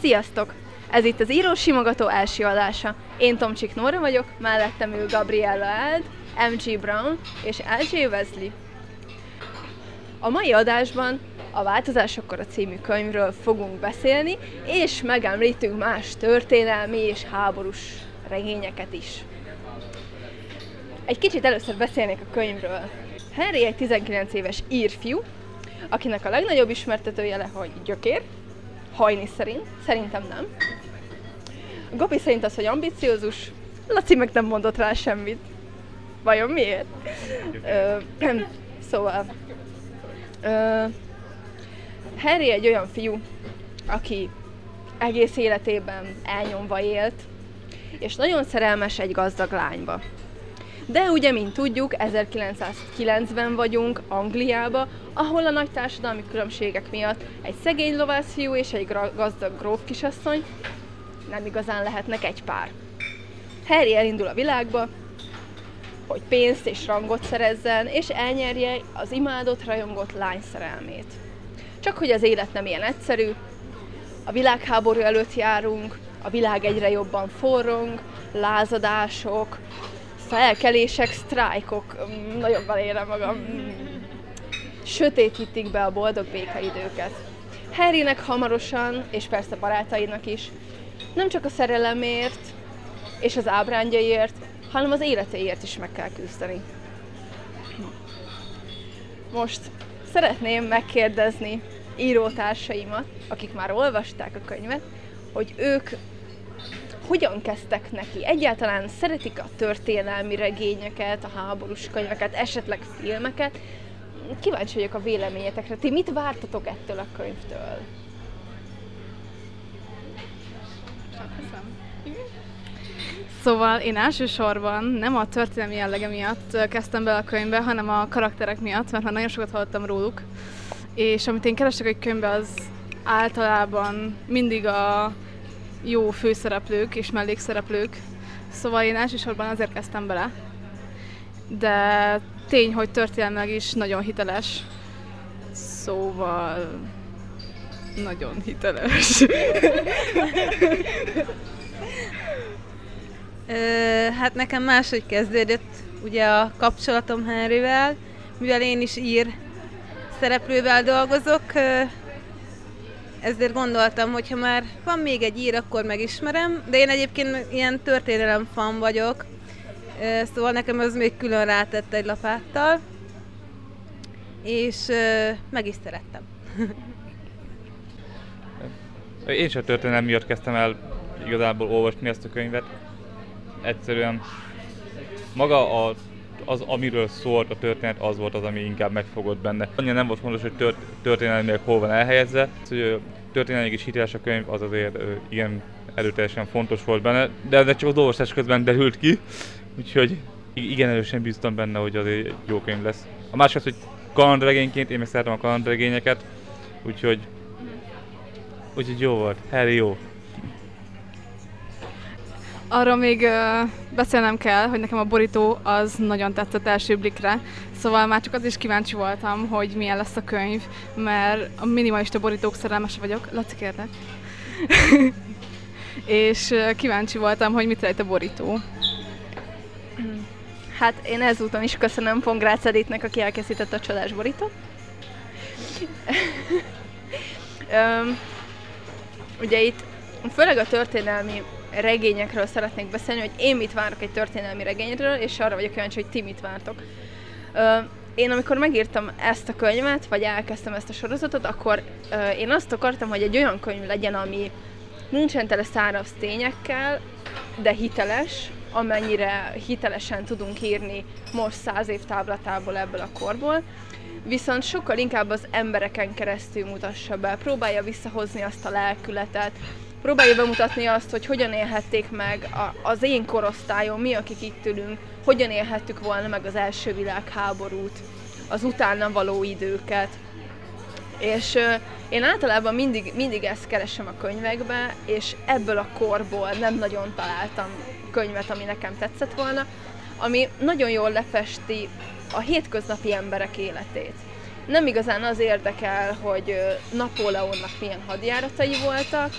Sziasztok! Ez itt az Író Simogató első adása. Én Tomcsik Nóra vagyok, mellettem ül Gabriella Eld, MG Brown és LJ Wesley. A mai adásban a Változásokkor a című könyvről fogunk beszélni, és megemlítünk más történelmi és háborús regényeket is. Egy kicsit először beszélnék a könyvről. Harry egy 19 éves írfiú, akinek a legnagyobb ismertetőjele, hogy gyökér, hajni szerint, szerintem nem. Gabi szerint az, hogy ambiciózus, Laci meg nem mondott rá semmit. Vajon miért? Ö, szóval, ö, Harry egy olyan fiú, aki egész életében elnyomva élt, és nagyon szerelmes egy gazdag lányba. De ugye, mint tudjuk, 1909-ben vagyunk Angliába, ahol a nagy társadalmi különbségek miatt egy szegény lovászfiú és egy gazdag gróf kisasszony nem igazán lehetnek egy pár. Harry elindul a világba, hogy pénzt és rangot szerezzen, és elnyerje az imádott, rajongott lány szerelmét. Csak hogy az élet nem ilyen egyszerű, a világháború előtt járunk, a világ egyre jobban forrong, lázadások, felkelések, sztrájkok, mm, nagyon belérem magam, sötétítik be a boldog békaidőket. Harrynek hamarosan, és persze barátainak is, nem csak a szerelemért és az ábrándjaiért, hanem az életéért is meg kell küzdeni. Most szeretném megkérdezni írótársaimat, akik már olvasták a könyvet, hogy ők hogyan kezdtek neki? Egyáltalán szeretik a történelmi regényeket, a háborús könyveket, esetleg filmeket? Kíváncsi vagyok a véleményetekre. Ti mit vártatok ettől a könyvtől? Szóval én elsősorban nem a történelmi jellege miatt kezdtem bele a könyvbe, hanem a karakterek miatt, mert már nagyon sokat hallottam róluk. És amit én keresek egy könyvbe, az általában mindig a jó főszereplők és mellékszereplők. Szóval én elsősorban azért kezdtem bele. De tény, hogy történelmileg is nagyon hiteles. Szóval nagyon hiteles. Ö, hát nekem máshogy kezdődött ugye a kapcsolatom Henryvel, mivel én is ír szereplővel dolgozok, ezért gondoltam, hogy ha már van még egy ír, akkor megismerem, de én egyébként ilyen történelem fan vagyok, szóval nekem az még külön rátett egy lapáttal, és meg is szerettem. Én is a történelem miatt kezdtem el igazából olvasni ezt a könyvet. Egyszerűen maga a, az, amiről szólt a történet, az volt az, ami inkább megfogott benne. Annyira nem volt fontos, hogy tört, történelmileg hol van elhelyezve, hogy történelmileg is hiteles a könyv, az azért ilyen erőteljesen fontos volt benne, de ez csak az olvasás közben derült ki, úgyhogy igen erősen bíztam benne, hogy az egy jó könyv lesz. A másik az, hogy kalandregényként, én meg szeretem a kalandregényeket, úgyhogy Úgyhogy jó volt. Harry jó. Arról még uh, beszélnem kell, hogy nekem a borító az nagyon tetszett első blikre, szóval már csak az is kíváncsi voltam, hogy milyen lesz a könyv, mert a minimalista borítók szerelmes vagyok. Laci, kérlek. és uh, kíváncsi voltam, hogy mit rejt a borító. Hát én ezúton is köszönöm Pongrácz Editnek, aki elkészítette a csodás borítót. Ugye itt főleg a történelmi regényekről szeretnék beszélni, hogy én mit várok egy történelmi regényről, és arra vagyok kíváncsi, hogy ti mit vártok. Én amikor megírtam ezt a könyvet, vagy elkezdtem ezt a sorozatot, akkor én azt akartam, hogy egy olyan könyv legyen, ami nincsen tele száraz tényekkel, de hiteles, amennyire hitelesen tudunk írni most száz év táblatából ebből a korból, viszont sokkal inkább az embereken keresztül mutassa be, próbálja visszahozni azt a lelkületet, próbálja bemutatni azt, hogy hogyan élhették meg az én korosztályom, mi, akik itt ülünk, hogyan élhettük volna meg az első világháborút, az utána való időket. És uh, én általában mindig, mindig ezt keresem a könyvekbe, és ebből a korból nem nagyon találtam könyvet, ami nekem tetszett volna, ami nagyon jól lefesti a hétköznapi emberek életét. Nem igazán az érdekel, hogy Napóleonnak milyen hadjáratai voltak,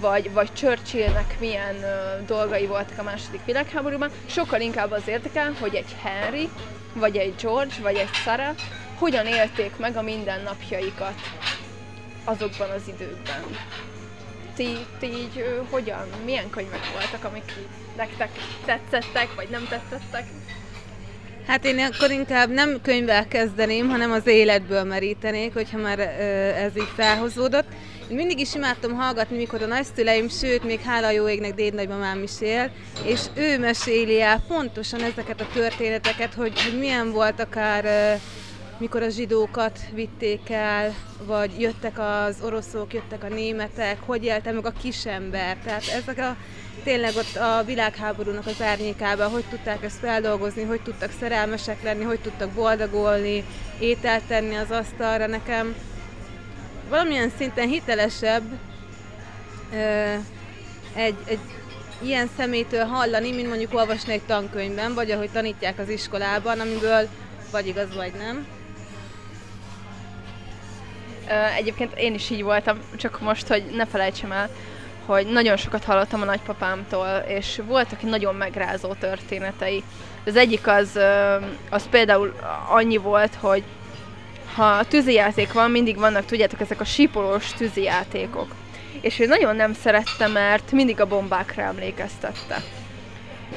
vagy, vagy Churchillnek milyen ö, dolgai voltak a második világháborúban, sokkal inkább az érdekel, hogy egy Henry, vagy egy George, vagy egy Sarah hogyan élték meg a mindennapjaikat azokban az időkben. Ti, ti így ö, hogyan, milyen könyvek voltak, amik nektek tetszettek, vagy nem tetszettek? Hát én akkor inkább nem könyvvel kezdeném, hanem az életből merítenék, hogyha már ö, ez így felhozódott. Mindig is imádtam hallgatni, mikor a nagyszüleim, sőt, még hála jó égnek dédnagymamám is él, és ő meséli el pontosan ezeket a történeteket, hogy, hogy milyen volt akár mikor a zsidókat vitték el, vagy jöttek az oroszok, jöttek a németek, hogy élte meg a kisember. Tehát ezek a tényleg ott a világháborúnak az árnyékában, hogy tudták ezt feldolgozni, hogy tudtak szerelmesek lenni, hogy tudtak boldogolni, ételt tenni az asztalra. Nekem valamilyen szinten hitelesebb ö, egy, egy ilyen szemétől hallani, mint mondjuk olvasni egy tankönyvben, vagy ahogy tanítják az iskolában, amiből vagy igaz, vagy nem. Egyébként én is így voltam, csak most, hogy ne felejtsem el, hogy nagyon sokat hallottam a nagypapámtól, és voltak nagyon megrázó történetei. Az egyik az, az például annyi volt, hogy ha tűzijáték van, mindig vannak, tudjátok, ezek a sípolós tűzijátékok. És ő nagyon nem szerette, mert mindig a bombákra emlékeztette.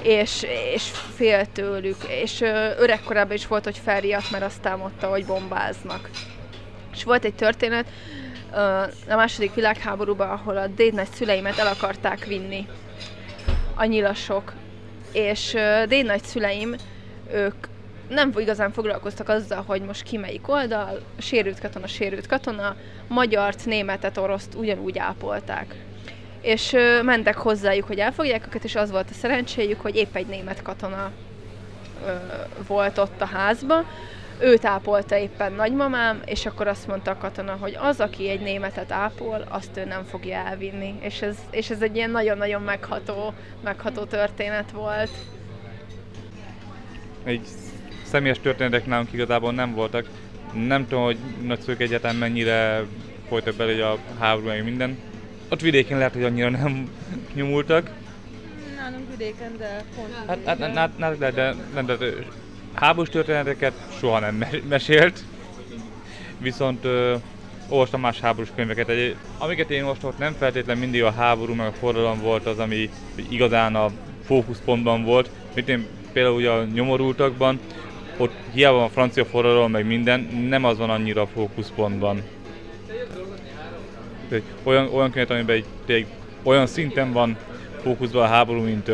És, és fél tőlük. És ö, öregkorában is volt, hogy felriadt, mert azt támadta, hogy bombáznak. És volt egy történet a második világháborúban, ahol a dédnagy szüleimet el akarták vinni a nyilasok. És ö, dédnagy szüleim, ők nem igazán foglalkoztak azzal, hogy most ki melyik oldal, sérült katona, sérült katona, magyart, németet, oroszt ugyanúgy ápolták. És ö, mentek hozzájuk, hogy elfogják őket, és az volt a szerencséjük, hogy épp egy német katona ö, volt ott a házba, őt ápolta éppen nagymamám, és akkor azt mondta a katona, hogy az, aki egy németet ápol, azt ő nem fogja elvinni. És ez, és ez egy ilyen nagyon-nagyon megható, megható történet volt. Egy személyes történetek nálunk igazából nem voltak. Nem tudom, hogy nagyszülők egyáltalán mennyire folytak bele a háború, meg minden. Ott vidéken lehet, hogy annyira nem nyomultak. Nálunk vidéken, de pont Hát, hát, hát, hát de, de, de, de, de háborús történeteket soha nem me- mesélt. Viszont ö, olvastam más háborús könyveket. Egy, amiket én olvastam, ott nem feltétlenül mindig a háború meg a forradalom volt az, ami igazán a fókuszpontban volt. Mint én például ugye a nyomorultakban, ott hiába van francia forradalom, meg minden, nem az van annyira a fókuszpontban. Olyan, olyan könyvet, amiben egy, tényleg olyan szinten van fókuszban a háború, mint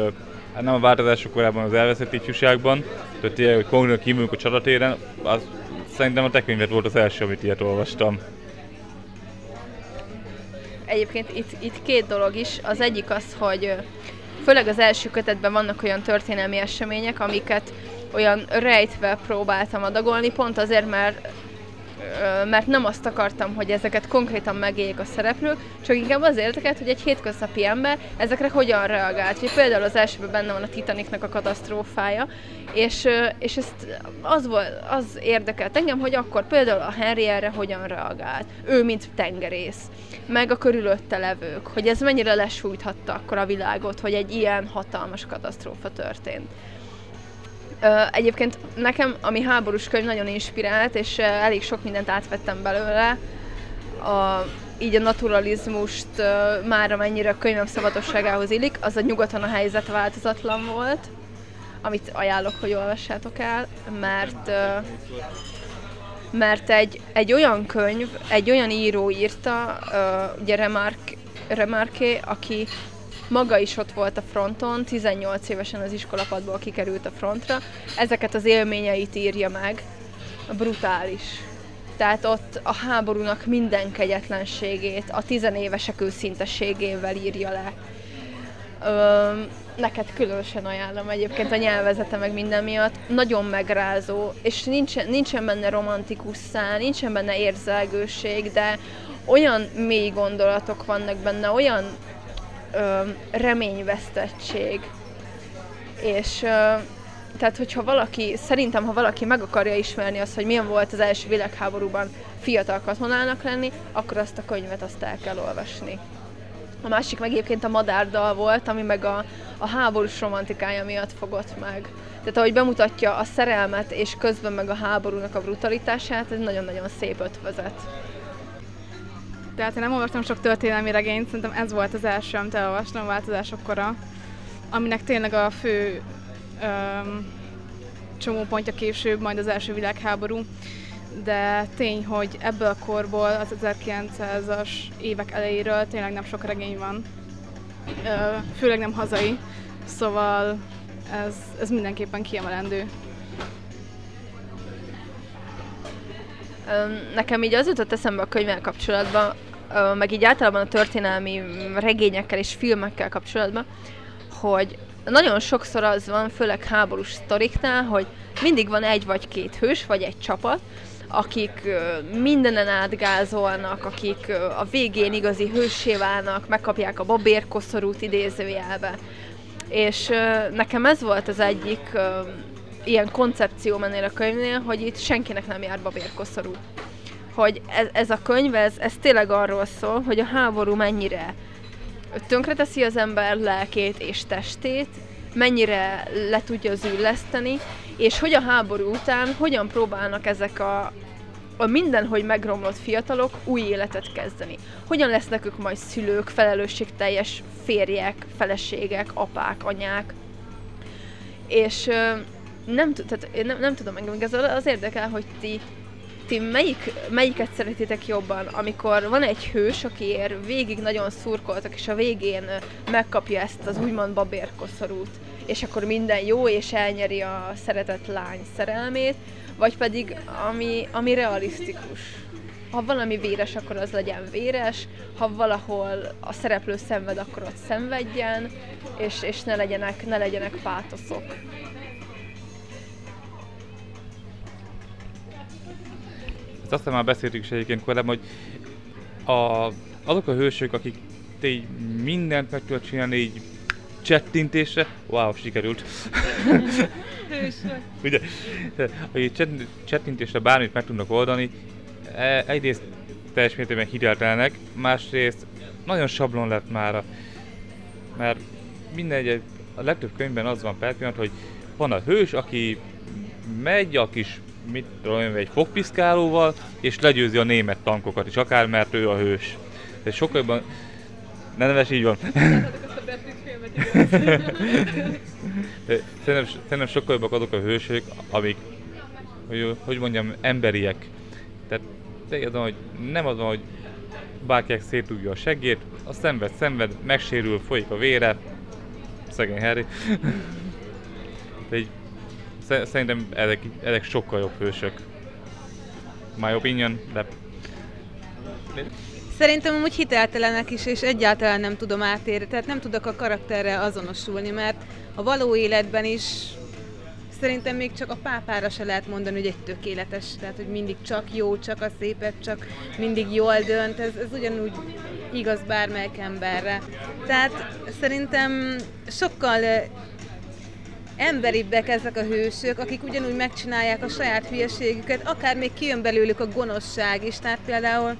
hát nem a változások korában az elveszett ifjúságban, tehát tényleg, hogy konkrétan kimegyünk a csatatéren, az szerintem a te volt az első, amit ilyet olvastam. Egyébként itt, itt két dolog is. Az egyik az, hogy főleg az első kötetben vannak olyan történelmi események, amiket olyan rejtve próbáltam adagolni, pont azért, mert mert nem azt akartam, hogy ezeket konkrétan megéljék a szereplők, csak inkább az érdekelt, hogy egy hétköznapi ember ezekre hogyan reagált. Hogy például az elsőben benne van a Titanicnak a katasztrófája, és, és ezt az, volt, az érdekelt engem, hogy akkor például a Henry erre hogyan reagált. Ő, mint tengerész, meg a körülötte levők, hogy ez mennyire lesújthatta akkor a világot, hogy egy ilyen hatalmas katasztrófa történt. Egyébként nekem, ami háborús könyv nagyon inspirált, és elég sok mindent átvettem belőle. A, így a naturalizmust már amennyire a könyvem szabadosságához illik, az a nyugaton a helyzet változatlan volt, amit ajánlok, hogy olvassátok el, mert mert egy, egy olyan könyv, egy olyan író írta, ugye Remarque, Remarque, aki maga is ott volt a fronton, 18 évesen az iskolapadból kikerült a frontra, ezeket az élményeit írja meg, brutális. Tehát ott a háborúnak minden kegyetlenségét, a tizenévesek őszinteségével írja le. Ö, neked különösen ajánlom egyébként a nyelvezete meg minden miatt. Nagyon megrázó, és nincsen, nincsen benne romantikus szál, nincsen benne érzelgőség, de olyan mély gondolatok vannak benne, olyan ö, reményvesztettség. És ö, tehát, hogyha valaki, szerintem, ha valaki meg akarja ismerni azt, hogy milyen volt az első világháborúban fiatal katonának lenni, akkor azt a könyvet azt el kell olvasni. A másik meg egyébként a madárdal volt, ami meg a, a háborús romantikája miatt fogott meg. Tehát ahogy bemutatja a szerelmet és közben meg a háborúnak a brutalitását, ez nagyon-nagyon szép ötvözet. Tehát én nem olvastam sok történelmi regényt, szerintem ez volt az első, amit elolvastam a változások kora, aminek tényleg a fő öm, csomópontja később, majd az első világháború, de tény, hogy ebből a korból, az 1900-as évek elejéről tényleg nem sok regény van, Ö, főleg nem hazai, szóval ez, ez mindenképpen kiemelendő. Nekem így az jutott eszembe a könyvvel kapcsolatban, meg így általában a történelmi regényekkel és filmekkel kapcsolatban, hogy nagyon sokszor az van, főleg háborús sztoriknál, hogy mindig van egy vagy két hős, vagy egy csapat, akik mindenen átgázolnak, akik a végén igazi hőssé válnak, megkapják a babérkoszorút idézőjelbe. És nekem ez volt az egyik ilyen koncepció ennél a könyvnél, hogy itt senkinek nem jár babérkoszorú. Hogy ez, ez a könyv, ez, ez tényleg arról szól, hogy a háború mennyire tönkreteszi az ember lelkét és testét, mennyire le tudja zülleszteni, és hogy a háború után hogyan próbálnak ezek a, a mindenhogy megromlott fiatalok új életet kezdeni. Hogyan lesznek ők majd szülők, felelősségteljes férjek, feleségek, apák, anyák. És nem, tehát én nem, nem tudom, engem ez az érdekel, hogy ti, ti melyik, melyiket szeretitek jobban, amikor van egy hős, akiért végig nagyon szurkoltak, és a végén megkapja ezt az úgymond babérkoszorút, és akkor minden jó, és elnyeri a szeretett lány szerelmét, vagy pedig ami, ami realisztikus. Ha valami véres, akkor az legyen véres, ha valahol a szereplő szenved, akkor ott szenvedjen, és, és ne, legyenek, ne legyenek pátoszok. Ezt aztán már beszéltük is egyébként korábban, hogy a, azok a hősök, akik így mindent meg tudod csinálni így csettintésre, wow, sikerült. Hős vagy. Ugye, hogy csettintésre bármit meg tudnak oldani, e- egyrészt teljes mértékben hiteltelenek, másrészt nagyon sablon lett már, mert minden egy, a legtöbb könyvben az van per pillanat, hogy van a hős, aki megy a kis, mit tudom egy fogpiszkálóval, és legyőzi a német tankokat is, akár mert ő a hős. Ez sokkal jobban, ne neves így van. Szerintem, szerintem sokkal jobbak azok a hősök, amik, hogy, hogy mondjam, emberiek. Tehát az, hogy nem az van, hogy bárkinek szétugja a seggét, a szenved, szenved, megsérül, folyik a vére, szegény Harry. De így, szerintem ezek, ezek sokkal jobb hősök. My opinion, de Szerintem amúgy hiteltelenek is, és egyáltalán nem tudom átérni, tehát nem tudok a karakterrel azonosulni, mert a való életben is szerintem még csak a pápára se lehet mondani, hogy egy tökéletes, tehát hogy mindig csak jó, csak a szépet, csak mindig jól dönt, ez, ez ugyanúgy igaz bármelyik emberre. Tehát szerintem sokkal emberibbek ezek a hősök, akik ugyanúgy megcsinálják a saját hülyeségüket, akár még kijön belőlük a gonoszság is, tehát például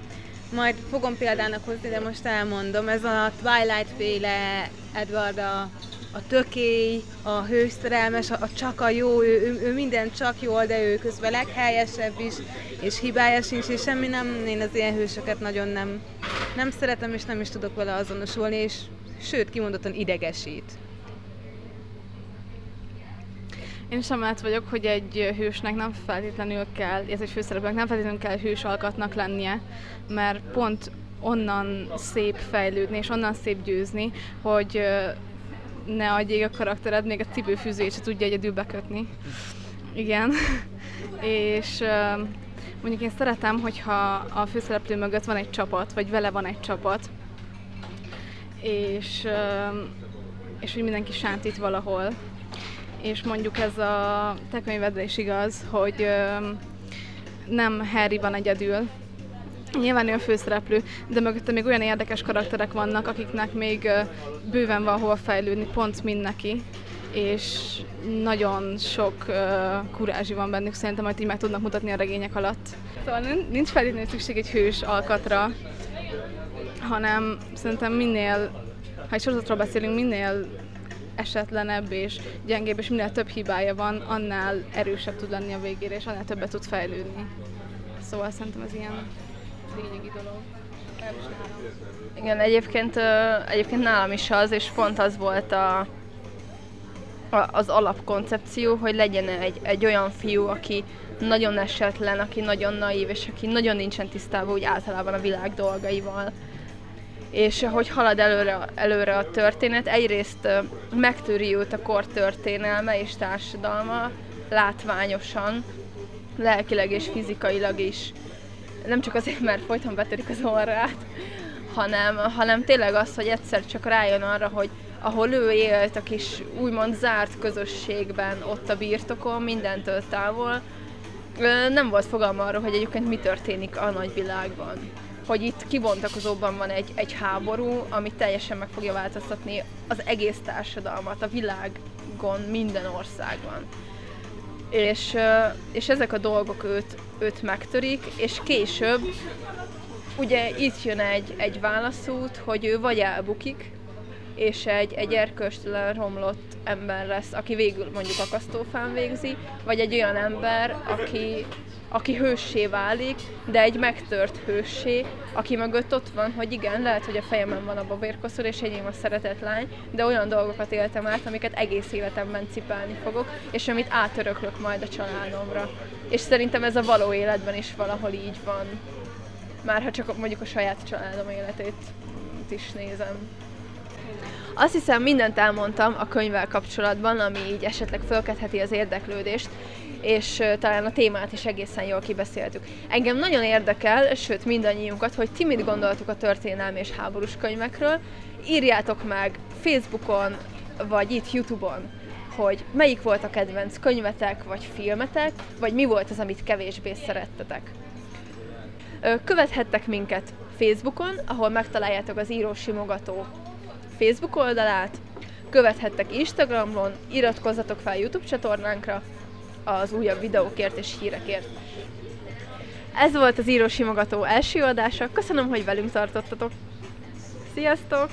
majd fogom példának hozni, de most elmondom, ez a Twilight féle Edward a, a tökély, a hőszerelmes, a, a csak a jó, ő, ő, ő minden csak jól, de ő közben leghelyesebb is, és hibája sincs, és semmi nem, én az ilyen hősöket nagyon nem, nem szeretem, és nem is tudok vele azonosulni, és sőt, kimondottan idegesít. Én is amellett vagyok, hogy egy hősnek nem feltétlenül kell, ez egy főszereplőnek nem feltétlenül kell hős alkatnak lennie, mert pont onnan szép fejlődni, és onnan szép győzni, hogy ne adjék a karaktered, még a cipőfűzőjét se tudja egyedül bekötni. Igen. és mondjuk én szeretem, hogyha a főszereplő mögött van egy csapat, vagy vele van egy csapat, és, és hogy mindenki sántít valahol, és mondjuk ez a te könyvedre is igaz, hogy nem Harry van egyedül, Nyilván ő a főszereplő, de mögötte még olyan érdekes karakterek vannak, akiknek még bőven van hova fejlődni, pont mint neki, és nagyon sok uh, kurázsi van bennük, szerintem majd így meg tudnak mutatni a regények alatt. Szóval nin- nincs feltétlenül szükség egy hős alkatra, hanem szerintem minél, ha egy sorozatról beszélünk, minél esetlenebb és gyengébb, és minél több hibája van, annál erősebb tud lenni a végére, és annál többet tud fejlődni. Szóval szerintem ez ilyen lényegi dolog. Igen, egyébként, egyébként nálam is az, és pont az volt a, az alapkoncepció, hogy legyen egy, egy olyan fiú, aki nagyon esetlen, aki nagyon naív, és aki nagyon nincsen tisztában úgy általában a világ dolgaival. És hogy halad előre, előre a történet, egyrészt megtöri őt a kor történelme és társadalma látványosan, lelkileg és fizikailag is. Nem csak azért, mert folyton betörik az orrát, hanem, hanem tényleg az, hogy egyszer csak rájön arra, hogy ahol ő élt a kis úgymond zárt közösségben, ott a birtokon, mindentől távol, nem volt fogalma arra, hogy egyébként mi történik a nagyvilágban. Hogy itt kibontakozóban van egy, egy háború, ami teljesen meg fogja változtatni az egész társadalmat, a világon, minden országban. És, és ezek a dolgok őt, őt megtörik, és később ugye itt jön egy, egy válaszút, hogy ő vagy elbukik, és egy, egy erköstelen romlott ember lesz, aki végül mondjuk akasztófán végzi, vagy egy olyan ember, aki, aki hőssé válik, de egy megtört hőssé, aki mögött ott van, hogy igen, lehet, hogy a fejemben van a babérkoszor, és enyém a szeretett lány, de olyan dolgokat éltem át, amiket egész életemben cipelni fogok, és amit átöröklök majd a családomra. És szerintem ez a való életben is valahol így van. Már ha csak mondjuk a saját családom életét is nézem. Azt hiszem mindent elmondtam a könyvvel kapcsolatban, ami így esetleg fölkedheti az érdeklődést, és talán a témát is egészen jól kibeszéltük. Engem nagyon érdekel, sőt mindannyiunkat, hogy ti mit gondoltuk a történelmi és háborús könyvekről. Írjátok meg Facebookon, vagy itt Youtube-on, hogy melyik volt a kedvenc könyvetek, vagy filmetek, vagy mi volt az, amit kevésbé szerettetek. Követhettek minket Facebookon, ahol megtaláljátok az író simogató Facebook oldalát, követhettek Instagramon, iratkozzatok fel YouTube csatornánkra az újabb videókért és hírekért. Ez volt az Író Simogató első adása, köszönöm, hogy velünk tartottatok. Sziasztok!